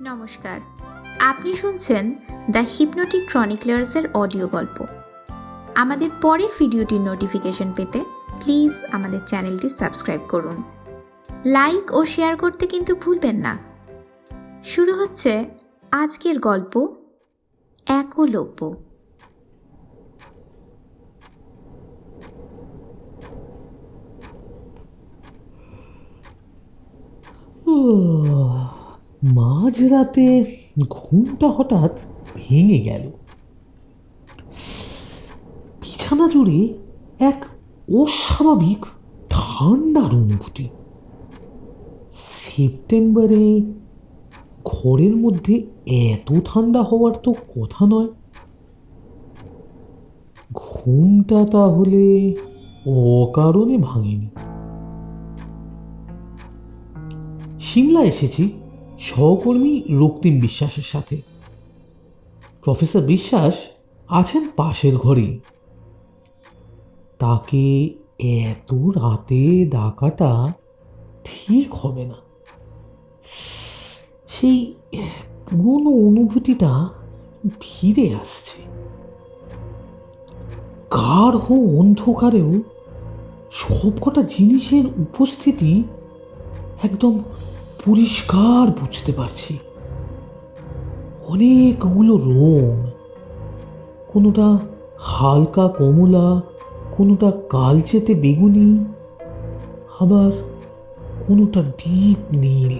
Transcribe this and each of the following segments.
নমস্কার। আপনি শুনছেন দ্য হিপনোটিক ক্রনিকলার্সের অডিও গল্প। আমাদের পরের ভিডিওটির নোটিফিকেশন পেতে প্লিজ আমাদের চ্যানেলটি সাবস্ক্রাইব করুন। লাইক ও শেয়ার করতে কিন্তু ভুলবেন না। শুরু হচ্ছে আজকের গল্প একলব্য। মাঝরাতে ঘুমটা হঠাৎ ভেঙে গেল। বিছানা জুড়ে এক অস্বাভাবিক ঠান্ডার অনুভূতি। সেপ্টেম্বরে ঘরের মধ্যে এত ঠান্ডা হওয়ার তো কথা নয়। ঘুমটা তাহলে অকারণে ভাঙেনি। সিমলা এসেছি। সহকর্মী রক্তিম বিশ্বাসের সাথে। প্রফেসর বিশ্বাস আছেন পাশের ঘরেই। তাকে এত রাতে ডাকাটা ঠিক হবে না। সেই পুরনো অনুভূতিটা ফিরে আসছে। গাঢ় অন্ধকারেও সবকটা জিনিসের উপস্থিতি একদম পরিষ্কার বুঝতে পারছি। অনেকগুলো রং কোনোটা হালকা কমলা, কোনোটা কালচেতে বেগুনি, আবার কোনোটা ডিপ নীল।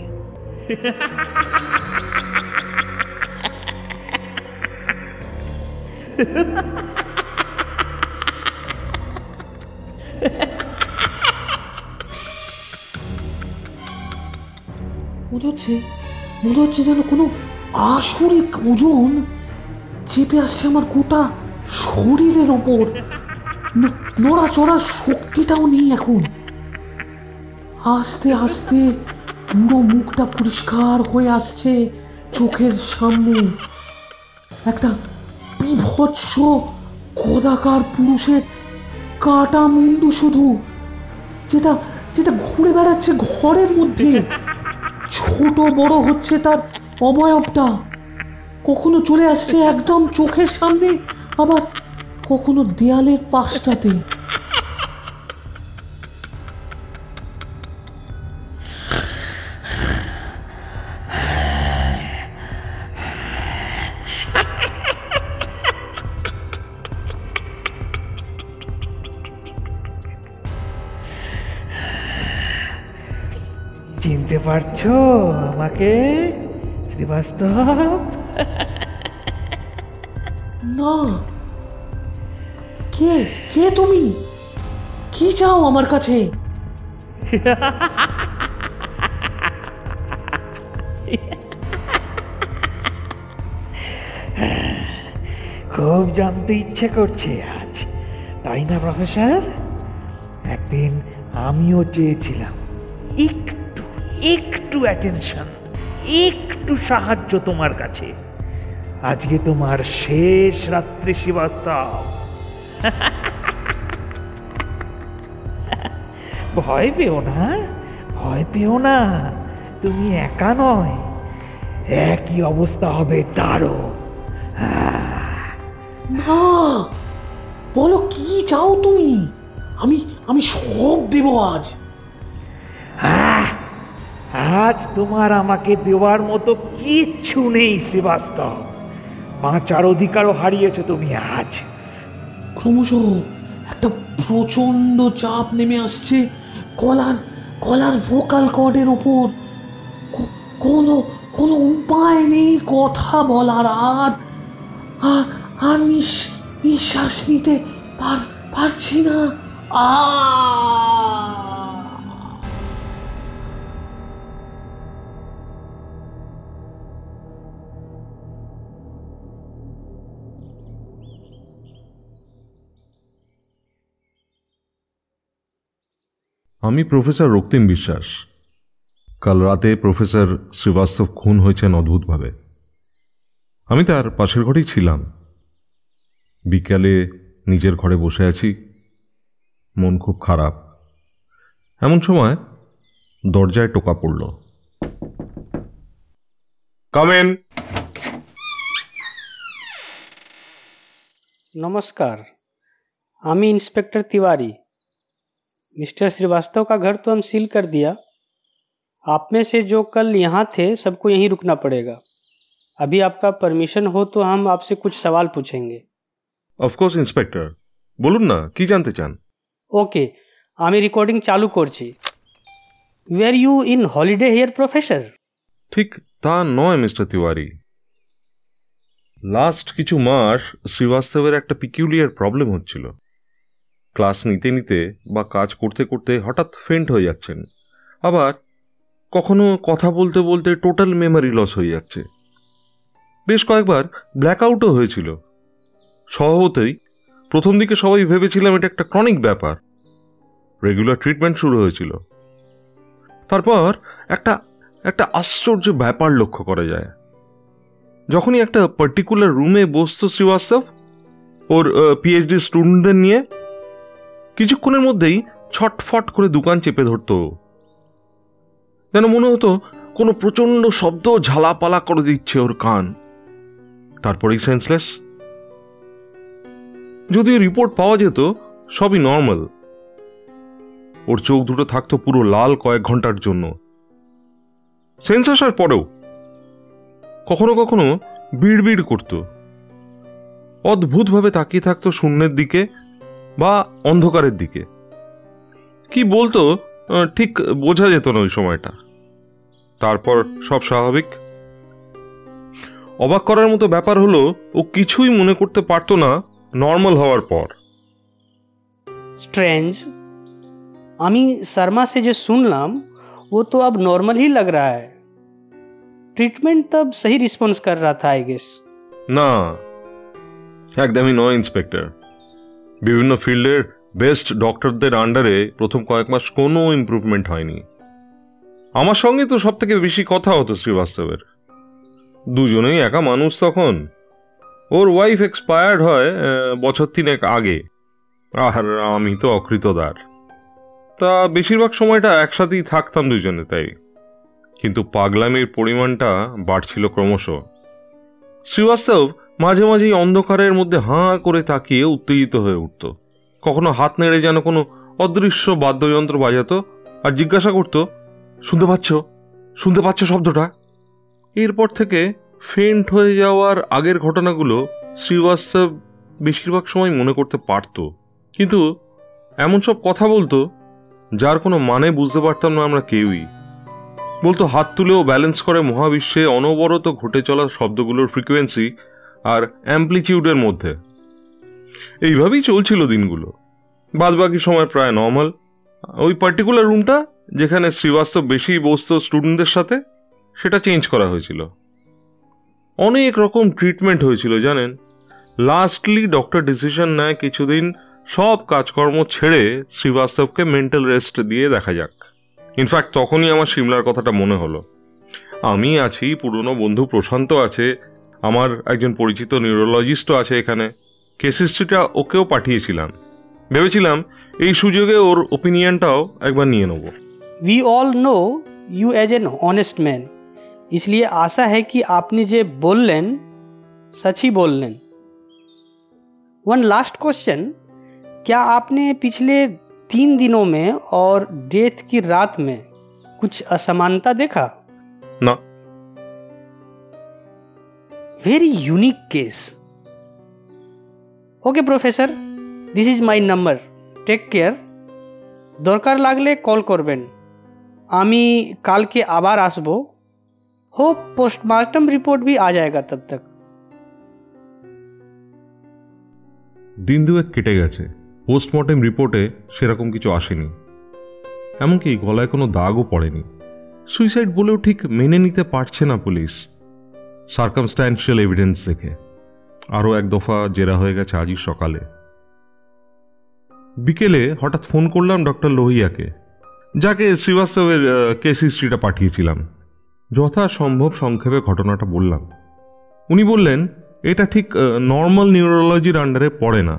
মনে হচ্ছে মনে হচ্ছে যেন কোনো আসরিক ওজন চেপে আসছে আমার গোটা শরীরের ওপর। নড়াচড়ার শক্তিটাও নেই এখন। আস্তে আস্তে পুরো মুখটা পরিষ্কার হয়ে আসছে চোখের সামনে। একটা বিভৎস কদাকার পুরুষের কাটা মুন্ডু শুধু, যেটা যেটা ঘুরে বেড়াচ্ছে ঘরের মধ্যে। ছোট বড় হচ্ছে তার অবয়বটা। কখনো চলে আসছে একদম চোখের সামনে, আবার কখনো দেয়ালের পাশটাতে। পারছ আমাকে? শ্রীবাস্তব? না। কে কে তুমি? কি চাও আমার কাছে? খুব জানতে ইচ্ছে করছে আজ। তাই না প্রফেসর? একদিন আমিও চেয়েছিলাম। একটু অ্যাটেনশন একটু সাহায্য তোমার কাছে। আজকে তোমার শেষ রাত্রি শ্রীবাস্তব। ভয় পেও না, ভয় পেও না, তুমি একা নয়, একই অবস্থা হবে তারও। না, বলো কি চাও তুমি? আমি আমি সব দেব আজ! আজ তোমার আমাকে দেওয়ার মতো কিচ্ছু নেই, শ্রীবাস্তব। বাঁচার অধিকারও হারিয়েছো তুমি আজ। ক্রমশ একটা প্রচণ্ড চাপ নেমে আসছে গলার গলার ভোকাল কর্ডের ওপর। কোনো কোনো উপায় নেই কথা বলার, আর আর- নিঃশ্বাস নিতে পার পারছি না। আ আমি প্রফেসর রক্তিম বিশ্বাস। কাল রাতে প্রফেসর শ্রীবাস্তব খুন হয়েছেন অদ্ভুতভাবে। আমি তার পাশের ঘরেই ছিলাম। বিকালে নিজের ঘরে বসে আছি। মন খুব খারাপ। এমন সময় দরজায় টোকা পড়ল। কামেন নমস্কার। আমি ইন্সপেক্টর তিওয়ারি। मिस्टर श्रीवास्तव का घर तो हम सील कर दिया आप में से जो कल यहाँ थे सबको यहीं रुकना पड़ेगा अभी आपका परमिशन हो तो हम आपसे कुछ सवाल पूछेंगे অফকোর্স ইন্সপেক্টর বলুন না কি জানতে চান ওকে আমি রেকর্ডিং চালু করছি were you in holiday here professor ঠিক তা নয় মিস্টার তিওয়ারি লাস্ট কিছু মাস শ্রীবাস্তবের একটা পিকিউলিয়ার প্রবলেম হচ্ছিল ক্লাস নিতে নিতে বা কাজ করতে করতে হঠাৎ ফেন্ট হয়ে যাচ্ছেন। আবার কখনো কথা বলতে বলতে টোটাল মেমারি লস হয়ে যাচ্ছে। বেশ কয়েকবার ব্ল্যাকআউটও হয়েছিল। স্বভাবতই প্রথম দিকে সবাই ভেবেছিলাম এটা একটা ক্রনিক ব্যাপার। রেগুলার ট্রিটমেন্ট শুরু হয়েছিল। তারপর একটা একটা আশ্চর্য ব্যাপার লক্ষ্য করা যায়। যখনই একটা পার্টিকুলার রুমে বসতো শ্রীবাস্তব, ওর পিএইচডি স্টুডেন্টদের নিয়ে কিছুক্ষণের মধ্যেই ছটফট করে দোকান চেপে ধরতো। যেন মনে হতো কোনো প্রচণ্ড শব্দ ঝালাপালা করে দিচ্ছে ওর কান। তারপরেই সেন্সলেস যদিও রিপোর্ট পাওয়া যেত, সবই নর্মাল ওর চোখ দুটো থাকতো পুরো লাল কয়েক ঘণ্টার জন্য। সেন্স আসার পরেও। কখনো কখনো বিড় বিড় করত। অদ্ভুতভাবে তাকিয়ে থাকতো শূন্যের দিকে বা অন্ধকারের দিকে কি বলতো আহ, ঠিক বোঝা যেত না ওই সময়টা তারপর সব স্বাভাবিক অবাক করার মতো ব্যাপার হলো ও কিছুই মনে করতে পারতো না নর্মাল হওয়ার পর स्ट्रेंज আমি शर्मा से जो सुनलाम वो तो अब नॉर्मल ही लग रहा है ट्रीटमेंट तब सही रिस्पॉन्स कर रहा था आई गेस না একদমই নয় ইন্সপেক্টর বিভিন্ন ফিল্ডের বেস্ট ডক্টরদের আন্ডারে প্রথম কয়েক মাস কোনো ইমপ্রুভমেন্ট হয়নি। আমার সঙ্গে তো সব থেকে বেশি কথা হতো শ্রীবাস্তবের। দুজনেই একা মানুষ তখন। ওর ওয়াইফ এক্সপায়ার্ড হয় বছর তিনেক আগে। আর আমি তো অকৃতদার। তা বেশিরভাগ সময়টা একসাথেই থাকতাম দুজনে, তাই। কিন্তু পাগলামির পরিমাণটা বাড়ছিল ক্রমশ। শ্রীবাস্তব মাঝে মাঝেই অন্ধকারের মধ্যে হাঁ করে তাকিয়ে উত্তেজিত হয়ে উঠত। কখনো হাত নেড়ে যেন কোনো অদৃশ্য বাদ্যযন্ত্র বাজাতো আর জিজ্ঞাসা করতো, শুনতে পাচ্ছ? শুনতে পাচ্ছ শব্দটা? এরপর থেকে ফেন্ট হয়ে যাওয়ার আগের ঘটনাগুলো শ্রীবাস্তব বেশিরভাগ সময় মনে করতে পারত। কিন্তু এমন সব কথা বলতো, যার কোনো মানে বুঝতে পারতাম না আমরা কেউই। বলতো হাত তুলেও ব্যালেন্স করে মহাবিশ্বে অনবরত ঘটে চলা শব্দগুলোর ফ্রিকোয়েন্সি আর অ্যাম্প্লিচিউডের মধ্যে। এইভাবেই চলছিল দিনগুলো। বাদবাকি সময় প্রায় নর্মাল ওই পার্টিকুলার রুমটা যেখানে শ্রীবাস্তব বেশি বসত স্টুডেন্টদের সাথে, সেটা চেঞ্জ করা হয়েছিল। অনেক রকম ট্রিটমেন্ট হয়েছিল, জানেন? লাস্টলি ডক্টর ডিসিশন নেয় কিছুদিন সব কাজকর্ম ছেড়ে শ্রীবাস্তবকে মেন্টাল রেস্ট দিয়ে দেখা যাক। ইনফ্যাক্ট তখনই আমার সিমলার কথাটা মনে হলো। আমি আছি, পুরনো বন্ধু প্রশান্ত আছে আমার একজন পরিচিত নিউরোলজিস্টও আছে এখানে কেস হিস্ট্রিটা ওকেও পাঠিয়েছিলাম ভেবেছিলাম এই সুযোগে ওর ওপিনিয়নটাও একবার নিয়ে নেব we all know you as an honest man इसलिए आशा है कि आपने जे बोललेन सच ही बोललेन वन लास्ट क्वेश्चन क्या आपने पिछले तीन दिनों में और डेथ की रात में कुछ असमानता देखा না Very unique case okay professor this is my number take care দরকার লাগলে কল করবেন। আমি কালকে আবার আসব। হোপ পোস্টমার্টম রিপোর্ট ভি আ যায়গা তব তক দিন দুয়েক কেটে গেছে। পোস্টমর্টেম রিপোর্টে সেরকম কিছু আসেনি। এমনকি গলায় কোনো দাগও পড়েনি। সুইসাইড বলেও ঠিক মেনে নিতে পারছে না পুলিশ। সার্কামস্ট্যান্সিয়াল এভিডেন্স দেখে। আরও এক দফা জেরা হয়ে গেছে আজই সকালে। বিকেলে হঠাৎ ফোন করলাম ডক্টর লোহিয়াকে। যাকে শ্রীবাস্তবের কেস হিস্ট্রিটা পাঠিয়েছিলাম। যথাসম্ভব সংক্ষেপে ঘটনাটা বললাম। উনি বললেন, এটা ঠিক নর্মাল নিউরোলজির আন্ডারে পড়ে না।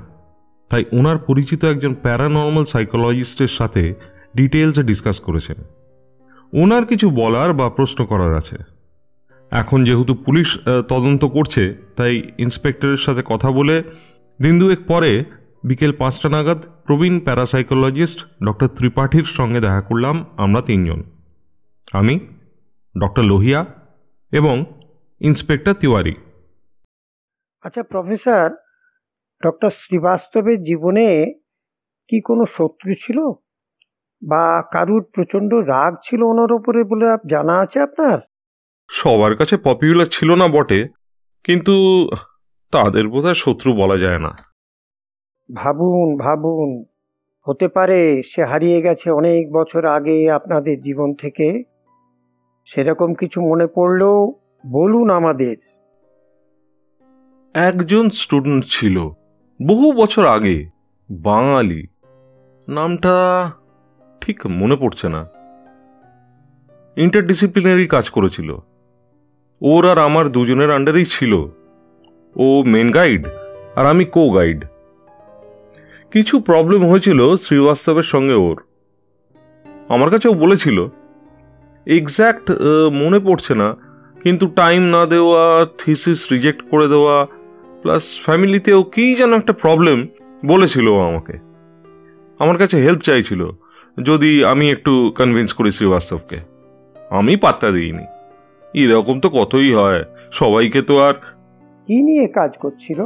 তাই ওনার পরিচিত একজন প্যারানর্মাল সাইকোলজিস্টের সাথে ডিটেলসে ডিসকাস করেছেন। ওনার কিছু বলার বা প্রশ্ন করার আছে। এখন যেহেতু পুলিশ তদন্ত করছে, তাই ইন্সপেক্টরের সাথে কথা বলে দিন দুয়েক পরে বিকেল পাঁচটা নাগাদ প্রবীণ প্যারাসাইকোলজিস্ট ডক্টর ত্রিপাঠীর সঙ্গে দেখা করলাম আমরা তিনজন। আমি, ডক্টর লোহিয়া এবং ইন্সপেক্টর তিওয়ারি। আচ্ছা প্রফেসর, ডক্টর শ্রীবাস্তবের জীবনে কি কোনো শত্রু ছিল? বা কারুর প্রচণ্ড রাগ ছিল ওনার ওপরে বলে জানা আছে আপনার? সবার কাছে পপুলার ছিল না বটে কিন্তু তাদের বোধহয় শত্রু বলা যায় না। ভাবুন ভাবুন হতে পারে সে হারিয়ে গেছে অনেক বছর আগে আপনাদের জীবন থেকে। সেরকম কিছু মনে পড়লেও বলুন আমাদের। একজন স্টুডেন্ট ছিল বহু বছর আগে বাঙালি। নামটা ঠিক মনে পড়ছে না। ইন্টারডিসিপ্লিনারি কাজ করেছিল। ওর আর আমার দুজনের আন্ডারেই ছিল। ও মেন গাইড আর আমি কো গাইড কিছু প্রবলেম হয়েছিল শ্রীবাস্তবের সঙ্গে ওর। আমার কাছেও বলেছিল। এক্স্যাক্ট মনে পড়ছে না। কিন্তু টাইম না দেওয়া থিসিস রিজেক্ট করে দেওয়া প্লাস ফ্যামিলিতেও কী যেন একটা প্রবলেম বলেছিল আমাকে। আমার কাছে হেল্প চাইছিল, যদি আমি একটু কনভিন্স করি শ্রীবাস্তবকে। আমি পাত্তা দিইনি। এরকম তো কতই হয় সবাইকে তো আর কি নিয়ে কাজ করছিল?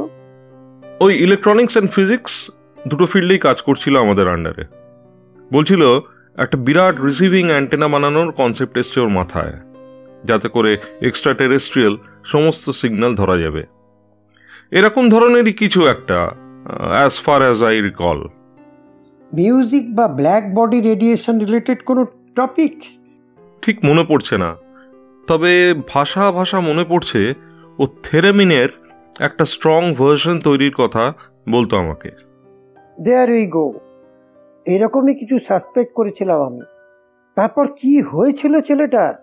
ওই ইলেকট্রনিক্স অ্যান্ড ফিজিক্স দুটো ফিল্ডেই কাজ করছিল আমাদের আন্ডারে বলছিল একটা বিরাট রিসিভিং অ্যান্টেনা বানানোর কনসেপ্ট এসছে ওর মাথায় যাতে করে এক্সট্রা টেরেস্ট্রিয়াল সমস্ত সিগন্যাল ধরা যাবে। এরকম ধরনেরই কিছু একটা as far as I recall music বা ব্ল্যাক বডি রেডিয়েশন রিলেটেড কোনো টপিক ঠিক মনে পড়ছে না। তবে ভাষা ভাষা মনে পড়ছে ও থেরামিনের একটা স্ট্রং ভার্সন তৈরির কথা বলতো আমাকে। দেয়ার উই গো এরকমই কিছু সাসপেক্ট করেছিলাম আমি। তারপর কি হয়েছিল ছেলেটার?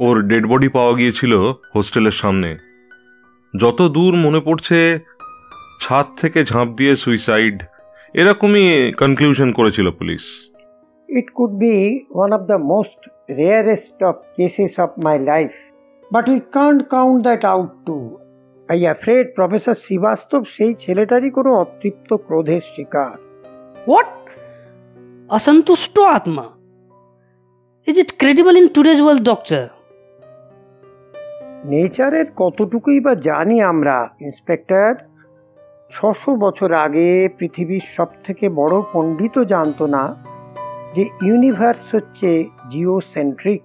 ওর ডেড বডি পাওয়া গিয়েছিল হোস্টেলের সামনে। যত দূর মনে পড়ছে ছাদ থেকে ঝাঁপ দিয়ে সুইসাইড এরকমই কনক্লুশন করেছিল police. It could be one of the most rarest of cases of my life. But we can't count that out too. I afraid professor Srivastava সেই ছেলেটারই কোনো অতৃপ্ত ক্রোধের শিকার What? Asantusto Atma? Is it credible in today's world, doctor? নেচারের কতটুকুই বা জানি আমরা ইন্সপেক্টর ছশো বছর আগে পৃথিবীর সব থেকে বড় পণ্ডিতও জানতো না যে ইউনিভার্স হচ্ছে জিওসেন্ট্রিক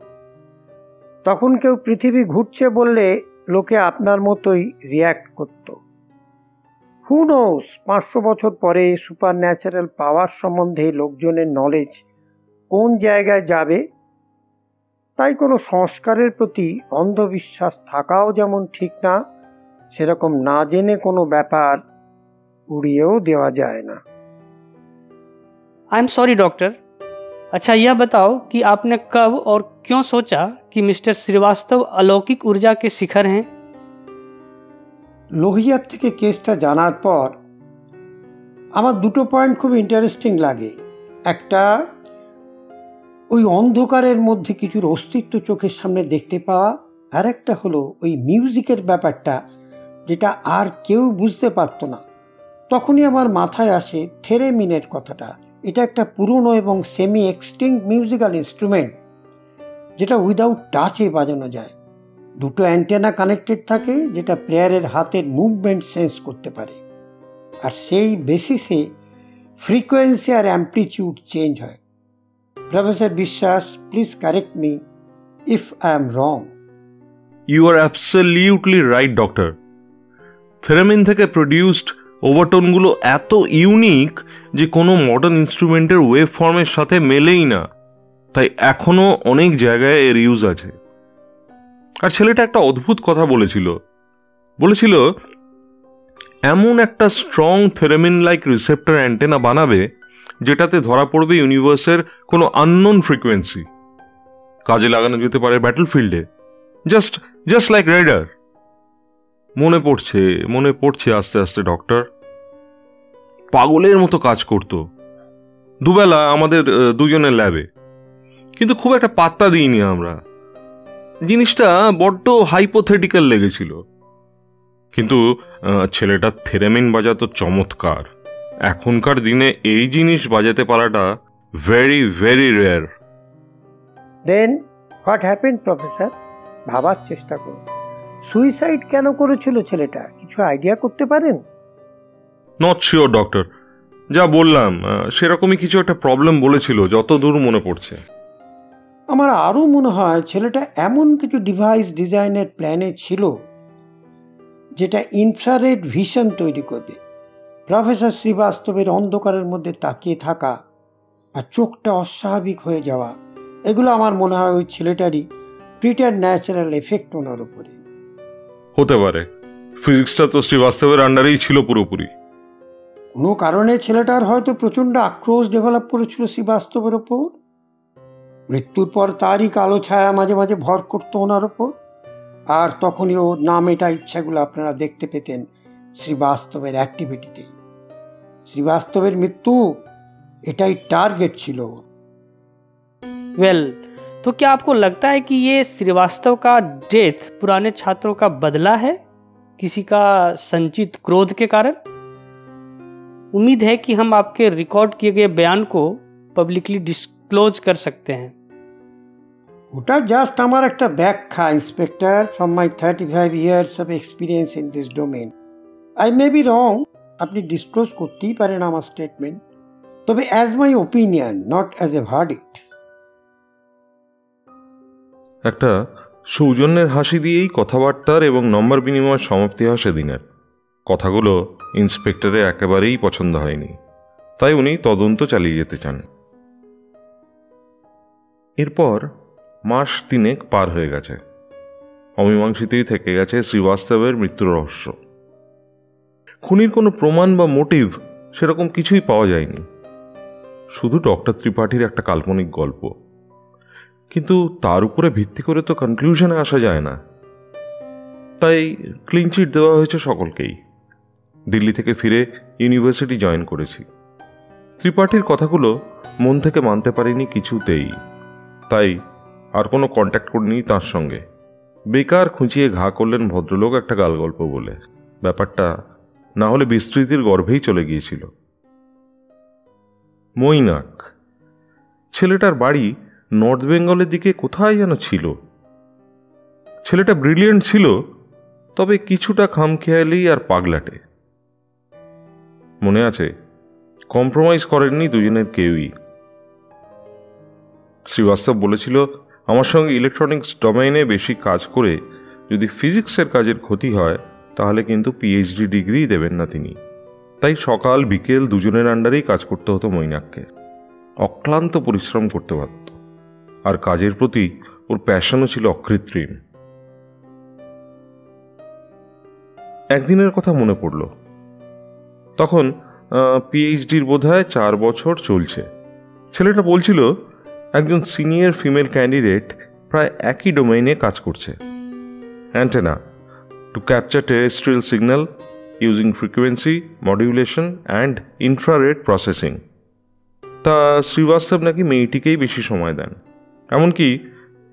তখন কেউ পৃথিবী ঘুরছে বললে লোকে আপনার মতোই রিয়্যাক্ট করত। হুনোস পাঁচশো বছর পরে সুপার ন্যাচারাল পাওয়ার সম্বন্ধে লোকজনের নলেজ কোন জায়গায় যাবে? তাই কোনো সংস্কারের প্রতি অন্ধবিশ্বাস থাকাও যেমন ঠিক না, সেরকম না জেনে কোনো ব্যাপার উড়িয়েও দেওয়া যায় না। আই এম সরি ডক্টর अच्छा यह बताओ कि आपने कब और क्यों सोचा कि मिस्टर श्रीवास्तव अलौकिक ऊर्जा के शिखर हैं লোহিয়ার থেকে কেসটা জানার পর আমার দুটো পয়েন্ট খুব ইন্টারেস্টিং লাগে একটা ওই অন্ধকারের মধ্যে কিছুর অস্তিত্ব চোখের সামনে দেখতে পাওয়া আর একটা হলো ওই মিউজিকের ব্যাপারটা যেটা আর কেউ বুঝতে পারতো না তখনই আমার মাথায় আসে থেরেমিনের কথাটা এটা একটা পুরনো এবং সেমি এক্সটিং মিউজিক্যাল ইনস্ট্রুমেন্ট যেটা উইদাউট টাচে বাজানো যায়। দুটো অ্যান্টেনা কানেক্টেড থাকে, যেটা প্লেয়ারের হাতের মুভমেন্ট সেন্স করতে পারে। আর সেই বেসিসে ফ্রিকোয়েন্সি আর অ্যাম্পলিটিউড চেঞ্জ হয়। Professor Biswas please correct me if I am wrong you are absolutely right doctor theremin থেকে প্রডিউসড ওভারটোনগুলো এত ইউনিক যে কোনো মডার্ন ইনস্ট্রুমেন্টের ওয়েভ ফর্মের সাথে মেলেই না। তাই এখনও অনেক জায়গায় এর ইউজ আছে। আর ছেলেটা একটা অদ্ভুত কথা বলেছিল। বলেছিল, এমন একটা strong theremin like receptor antenna বানাবে, যেটাতে ধরা পড়বে ইউনিভার্সের কোনো আননোন ফ্রিকোয়েন্সি কাজে লাগানো যেতে পারে ব্যাটলফিল্ডে জাস্ট জাস্ট লাইক রাইডার মনে পড়ছে মনে পড়ছে আস্তে আস্তে ডক্টর পাগলের মতো কাজ করত। দুবেলা আমাদের দুজনের ল্যাবে কিন্তু খুব একটা পাত্তা দিইনি আমরা। জিনিসটা বড্ড হাইপোথেটিক্যাল লেগেছিল। কিন্তু ছেলেটা থেরেমিন বাজাতো চমৎকার। এখনকার দিনে এই জিনিস বাজাতে পারাটা very very rare then what happen professor ভাবার চেষ্টা করুন। সুইসাইড কেন করেছিল ছেলেটা? কিছু আইডিয়া করতে পারেন? নট শিওর ডক্টর যা বললাম সেরকমই কিছু একটা প্রবলেম বলেছিল যত দূর মনে পড়ছে। আমার আরও মনে হয় ছেলেটা এমন কিছু ডিভাইস ডিজাইনের প্ল্যানে ছিল যেটা ইনফ্রারেড ভিশন তৈরি করবে। প্রফেসর শ্রীবাস্তবের অন্ধকারের মধ্যে তাকিয়ে থাকা আর চোখটা অস্বাভাবিক হয়ে যাওয়া এগুলো আমার মনে হয় ওই ছেলেটারই প্রিটার ন্যাচারাল এফেক্ট ওনার উপরে। হতে পারে। ফিজিক্সটা তো শ্রীবাস্তবের আন্ডারেই ছিল পুরোপুরি। কোনো কারণে ছেলেটার হয়তো প্রচণ্ড আক্রোশ ডেভেলপ করেছিল শ্রীবাস্তবের ওপর? মৃত্যুর পর তারই কালো ছায়া মাঝে মাঝে ভর করতো ওনার ওপর। আর তখনই ও না মেটা ইচ্ছাগুলো আপনারা দেখতে পেতেন শ্রীবাস্তবের অ্যাক্টিভিটিতে শ্রীবাস্তবের মৃত্যু এটাই টার্গেট ছিল। ওর। वेल तो क्या आपको लगता है कि ये श्रीवास्तव का डेथ पुराने छात्रों का बदला है किसी का संचित क्रोध के कारण उम्मीद है कि हम आपके रिकॉर्ड किए गए बयान को पब्लिकली डिस्क्लोज कर सकते हैं ওটা জাস্ট আমার একটা ব্যাখ্যা inspector from my thirty five years of experience in this domain I may be wrong আপনি ডিসক্লোজ করতেই পারেন আমার স্টেটমেন্ট তবে as my opinion not as a verdict একটা সৌজন্যের হাসি দিয়েই কথাবার্তার এবং নম্বর বিনিময়ের সমাপ্তি হয় সেদিনের। কথাগুলো ইন্সপেক্টরের একেবারেই পছন্দ হয়নি। তাই উনি তদন্ত চালিয়ে যেতে চান। এরপর মাস তিনেক পার হয়ে গেছে। অমীমাংসিতেই থেকে গেছে শ্রীবাস্তবের মৃত্যুর রহস্য। খুনির কোনো প্রমাণ বা মোটিভ সেরকম কিছুই পাওয়া যায়নি। শুধু ডক্টর ত্রিপাঠীর একটা কাল্পনিক গল্প। কিন্তু তার উপরে ভিত্তি করে তো কনক্লুশনে আসা যায় না। তাই ক্লিন চিট দেওয়া হয়েছে সকলকেই। দিল্লি থেকে ফিরে ইউনিভার্সিটি জয়েন করেছি। ত্রিপাঠীর কথাগুলো মন থেকে মানতে পারিনি কিছুতেই। তাই আর কোনো কন্ট্যাক্ট করিনি তার সঙ্গে। বেকার খুঁচিয়ে ঘা করলেন ভদ্রলোক একটা গাল গল্প বলে। ব্যাপারটা না হলে বিস্তৃতির গর্ভেই চলে গিয়েছিল। মৈনাক। ছেলেটার বাড়ি নর্থ বেঙ্গলের দিকে কোথায় যেন ছিল। ছেলেটা ব্রিলিয়েন্ট ছিল, তবে কিছুটা খামখেয়ালি আর পাগলাটে। মনে আছে, কম্প্রোমাইজ করেননি দুজনের কেউই। শ্রীবাস্তব বলেছিল, আমার সঙ্গে ইলেকট্রনিক্স ডোমেইনে বেশি কাজ করে যদি ফিজিক্সের কাজের ক্ষতি হয়, তাহলে কিন্তু পিএইচডি ডিগ্রি দেবেন না তিনি। তাই সকাল বিকেল দুজনের আন্ডারেই কাজ করতে হতো মৈনাককে। অক্লান্ত পরিশ্রম করতে পারত। আর কাজের প্রতি ওর প্যাশনও ছিল অকৃত্রিম। একদিনের কথা মনে পড়ল। তখন পিএইচডির বোধহয় চার বছর চলছে। ছেলেটা বলছিল, একজন সিনিয়র ফিমেল ক্যান্ডিডেট প্রায় একই ডোমেইনে কাজ করছে। Antenna to capture terrestrial signal using frequency modulation and infrared processing তা শ্রীবাস্তব নাকি মেয়েটিকেই বেশি সময় দেন। এমনকি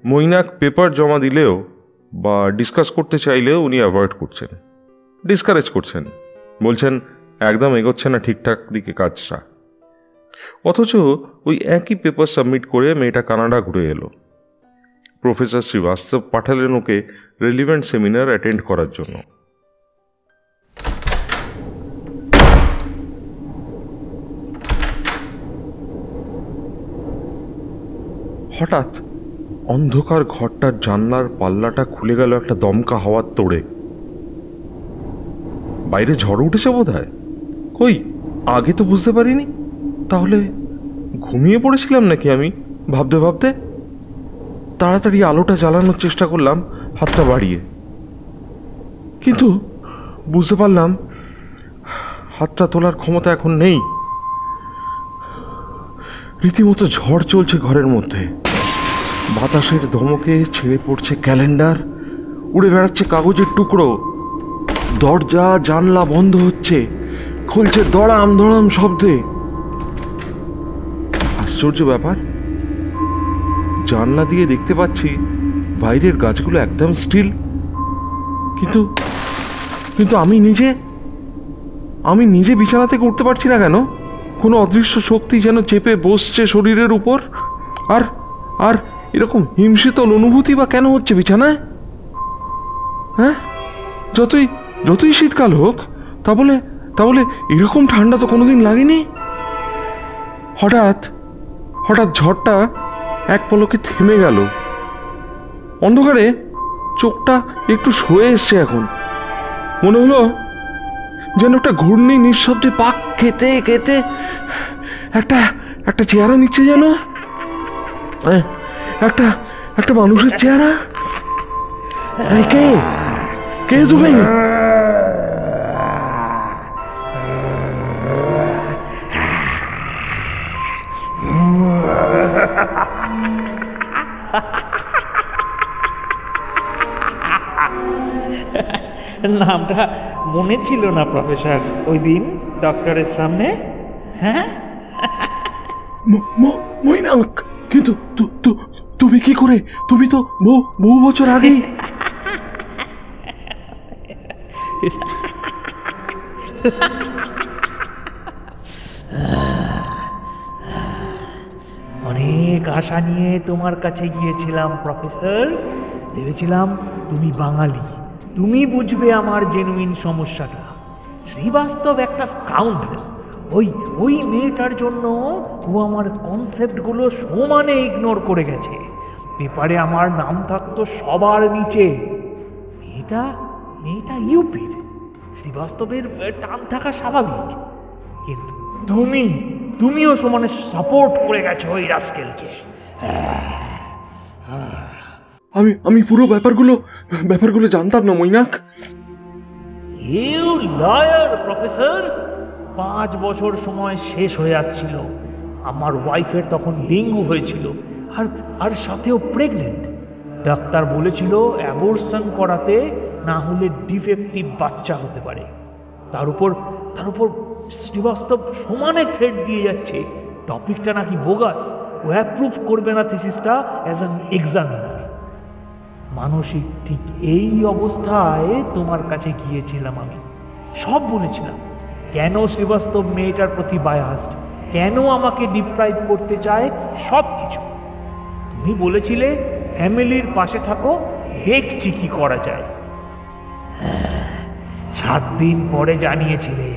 মৈনাক পেপার জমা দিলেও বা ডিসকাস করতে চাইলেও উনি অ্যাভয়েড করছেন, ডিসকারেজ করছেন, বলছেন একদম এগোচ্ছে না ঠিকঠাক দিকে কাজটা। অথচ ওই একই পেপার সাবমিট করে মেয়েটা কানাডা ঘুরে এলো। প্রফেসর শ্রীবাস্তব পাঠালেন ওকে রেলিভেন্ট সেমিনার অ্যাটেন্ড করার জন্য। হঠাৎ অন্ধকার ঘরটার জানলার পাল্লাটা খুলে গেল একটা দমকা হাওয়ার তোড়ে। বাইরে ঝড় উঠেছে বোধ হয় কই, আগে তো বুঝতে পারিনি। তাহলে ঘুমিয়ে পড়েছিলাম নাকি আমি? ভাবতে ভাবতে তাড়াতাড়ি আলোটা জ্বালানোর চেষ্টা করলাম, হাতটা বাড়িয়ে। কিন্তু বুঝতে পারলাম হাতটা তোলার ক্ষমতা এখন নেই। রীতিমতো ঝড় চলছে ঘরের মধ্যে। বাতাসের ধমকে ছিঁড়ে পড়ছে ক্যালেন্ডার, উড়ে বেড়াচ্ছে কাগজের টুকরো। দরজা, জানলা বন্ধ হচ্ছে, খুলছে দড়াম দড়াম শব্দে। আশ্চর্য ব্যাপার, জানলা দিয়ে দেখতে পাচ্ছি বাইরের গাছগুলো একদম স্টিল। কিন্তু কিন্তু আমি নিজে আমি নিজে বিছানা থেকে উঠতে পারছি না কেন? কোনো অদৃশ্য শক্তি যেন চেপে বসছে শরীরের উপর। আর আর এরকম হিমশীতল অনুভূতি বা কেন হচ্ছে বিছানায়? হ্যাঁ? যতই যতই শীতকাল হোক তা বলে তা বলে এরকম ঠান্ডা তো কোনোদিন লাগেনি? হঠাৎ হঠাৎ ঝড়টা এক পলকে থেমে গেল। অন্ধকারে চোখটা একটু সয়ে এসছে এখন। মনে হলো যেন একটা ঘূর্ণি নিঃশব্দে পাক খেতে খেতে একটা একটা চেহারা নিচ্ছে যেন। এ, একটা একটা মানুষের চেহারা? এই কে? কে তুমি? নামটা মনে ছিল না প্রফেসর। ওই দিন ডক্টরের সামনে হ্যাঁ? ম- ম- কিন্তু তুমি কি করে? তুমি তো বহু বছর আগেই অনেক আশা নিয়ে তোমার কাছে গিয়েছিলাম, প্রফেসর। ভেবেছিলাম তুমি বাঙালি। তুমি বুঝবে আমার জেনুইন সমস্যাটা। শ্রীবাস্তব একটা স্কাউন্ডার ওই ওই মেয়েটার জন্য ও আমার কনসেপ্টগুলো সমানে ইগনোর করে গেছে। পেপারে আমার নাম থাকতো সবার নিচে। মেয়েটা মেয়েটা ইউপির। শ্রীবাস্তবের টান থাকা স্বাভাবিক। কিন্তু তুমি তুমিও সমানে সাপোর্ট করে গেছো ওই রাস্কেলকে। আমি আমি পুরো ব্যাপারগুলো ব্যাপারগুলো জানতাম না মৈনাক। You lawyer professor. পাঁচ বছর সময় শেষ হয়ে আসছিল। আমার ওয়াইফের তখন ডেঙ্গু হয়েছিল। আর আর সাথেও প্রেগনেন্ট ডাক্তার বলেছিল অ্যাবর্শন করাতে না হলে ডিফেক্টিভ বাচ্চা হতে পারে। তার উপর তার উপর শ্রীবাস্তব সমানে থ্রেড দিয়ে যাচ্ছে। টপিকটা নাকি বোগাস ও অ্যাপ্রুভ করবে না থিসিসটা অ্যাজ অ্যান এক্সামিনার মানসিক ঠিক এই অবস্থায় তোমার কাছে গিয়েছিলাম আমি। সব বলেছিলাম। কেন শ্রীবাস্তব মেয়েটার প্রতি বায়াস্ট কেন আমাকে ডিপ্রাইভ করতে চায়? সব কিছু তুমি বলেছিলে ফ্যামিলির পাশে থাকো, দেখছি কি করা যায়। সাত দিন পরে জানিয়েছিলে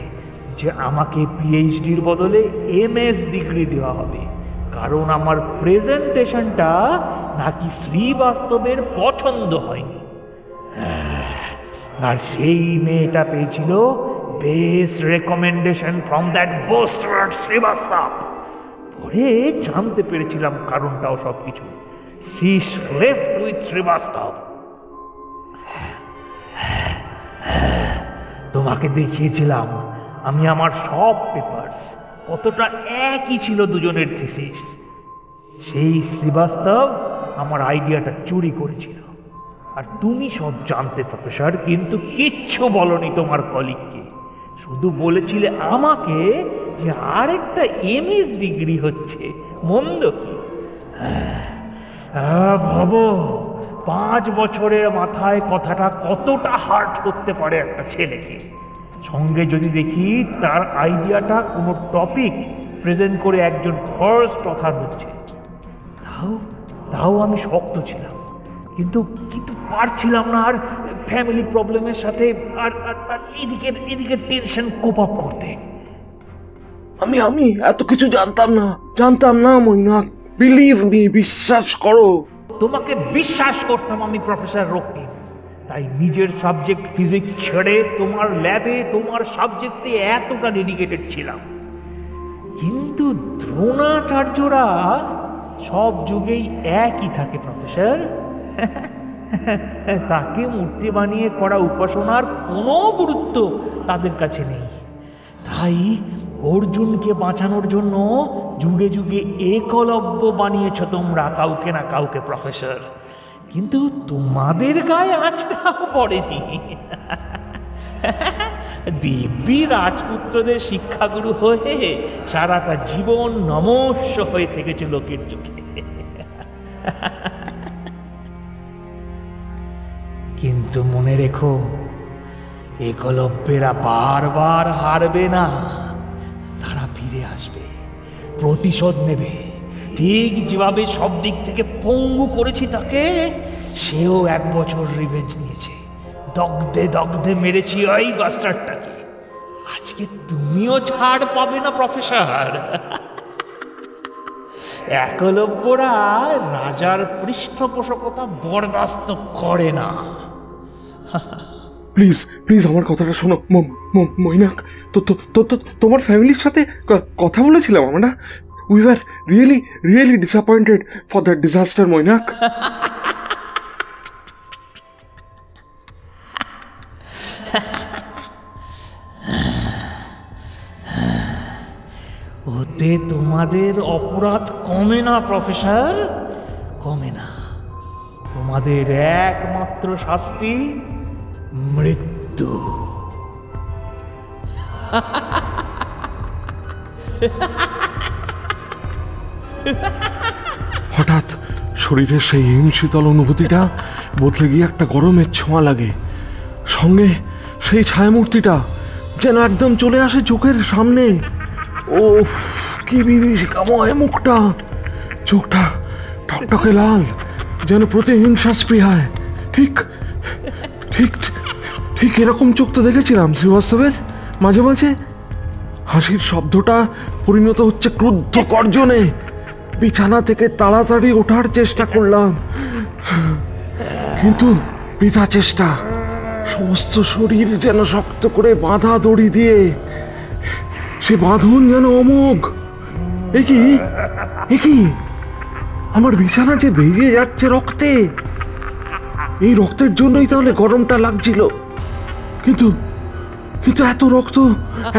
যে আমাকে পিএইচডির বদলে এমএস ডিগ্রি দেওয়া হবে। কারণ আমার প্রেজেন্টেশনটা নাকি শ্রীবাস্তবের পছন্দ হয়নি। আর সেই মেয়েটা পেয়েছিল best recommendation from that bastard Srivastava. পরে জানতে পেরেছিলাম কারণটাও সব কিছু শ্রী লেফট উইথ শ্রীবাস্তব তোমাকে দেখিয়েছিলাম। আমি আমার সব পেপারস কতটা একই ছিল দুজনের থিসিস সেই শ্রীবাস্তব আমার আইডিয়াটা চুরি করেছিল। আর তুমি সব জানতে প্রফেসর কিন্তু কিচ্ছু বলনি তোমার কলিগকে শুধু বলেছিলে আমাকে যে আরেকটা এমএস ডিগ্রি হচ্ছে মন্দ কি? আহ, ভাবো পাঁচ বছরের মাথায় কথাটা কতটা হার্ট করতে পারে একটা ছেলেকে? সঙ্গে যদি দেখি তার আইডিয়াটা কোনো টপিক প্রেজেন্ট করে একজন ফার্স্ট অথার হচ্ছে। তাও তাও আমি শক্ত ছিলাম। কিন্তু কিন্তু পারছিলাম না আর ফ্যামিলি প্রবলেমের সাথে আর আর আর এদিকে এদিকে টেনশন কোপ আপ করতে। আমি আমি, এত কিছু জানতাম না। জানতাম না, মৈনাক। বিলিভ মি বিশ্বাস করো। তোমাকে বিশ্বাস করতাম আমি প্রফেসর রক্তিম তাই নিজের সাবজেক্ট ফিজিক্স ছেড়ে তোমার ল্যাবে তোমার সাবজেক্টে এতটা ডেডিকেটেড ছিলাম। কিন্তু দ্রোণাচার্যরা সব যুগেই একই থাকে প্রফেসর তাকে মূর্তি বানিয়ে করা উপাসনার কোনো গুরুত্ব তাদের কাছে নেই। তাই অর্জুনকে বাঁচানোর জন্য যুগে যুগে একলব্য বানিয়েছ তোমরা কাউকে না কাউকে, প্রফেসর। কিন্তু তোমাদের গায়ে আঁচটাও পড়েনি। দিব্যি রাজপুত্রদের শিক্ষাগুরু হয়ে সারাটা জীবন নমস্য হয়ে থেকেছে লোকের চোখে। কিন্তু মনে রেখো, একলব্যেরা বারবার হারবে না। প্রতিশোধ নেবে। ঠিক যেভাবে সব দিক থেকে পঙ্গু করেছি তাকে, সেও এক বছর রিভেঞ্জ নিয়েছে। দগ্ধে দগ্ধে মেরেছি ওই বাস্টারটাকে আজকে তুমিও ছাড় পাবে না প্রফেসর একলব্যরা রাজার পৃষ্ঠপোষকতা বরদাস্ত করে না। প্লিজ প্লিজ আমার কথাটা শোনো। মৈনাক, তো তো তোমার ফ্যামিলির সাথে কথা বলেছিলাম আমরা we are really really disappointed for that disaster Mainak. ওতে তোমাদের অপরাধ কমে না, প্রফেসর। কমে না। তোমাদের একমাত্র শাস্তি মৃত্যু। হঠাৎ শরীরের সেই হিমশীতল অনুভূতিটা বদলে গিয়ে একটা গরমের ছোঁয়া লাগে। সঙ্গে সেই ছায়ামূর্তিটা যেন একদম চলে আসে চোখের সামনে। ও কি বিভীষিকাময় মুখটা। চোখটা টকটকে লাল, যেন প্রতিহিংসা স্পৃহায় ঠিক ঠিক ঠিক এরকম চোখ তো দেখেছিলাম শ্রীবাস্তবের? মাঝে মাঝে হাসির শব্দটা পরিণত হচ্ছে ক্রুদ্ধ গর্জনে। বিছানা থেকে তাড়াতাড়ি ওঠার চেষ্টা করলাম। কিন্তু বৃথা চেষ্টা। সমস্ত শরীর যেন শক্ত করে বাঁধা দড়ি দিয়ে সে বাঁধন যেন অমোঘ। এ কি? এ কি? আমার বিছানা যে ভেজে যাচ্ছে রক্তে। এই রক্তের জন্যই তাহলে গরমটা লাগছিল। কিন্তু কিন্তু এত রক্ত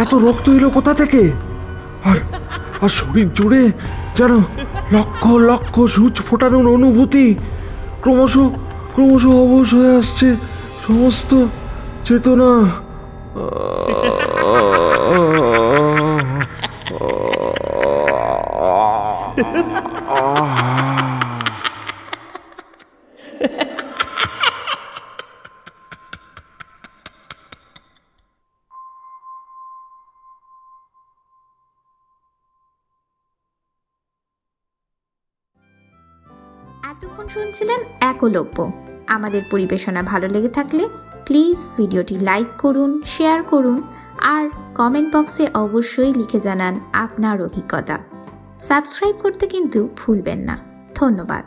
এত রক্ত এলো কোথা থেকে? আর আর শরীর জুড়ে যেন লক্ষ লক্ষ সূচ ফোটানোর অনুভূতি ক্রমশ ক্রমশ অবশ হয়ে আসছে সমস্ত চেতনা। একলব্য। আমাদের পরিবেশনা ভালো লেগে থাকলে প্লিজ ভিডিওটি লাইক করুন শেয়ার করুন, আর কমেন্ট বক্সে অবশ্যই লিখে জানান আপনার অভিজ্ঞতা। সাবস্ক্রাইব করতে কিন্তু ভুলবেন না। ধন্যবাদ।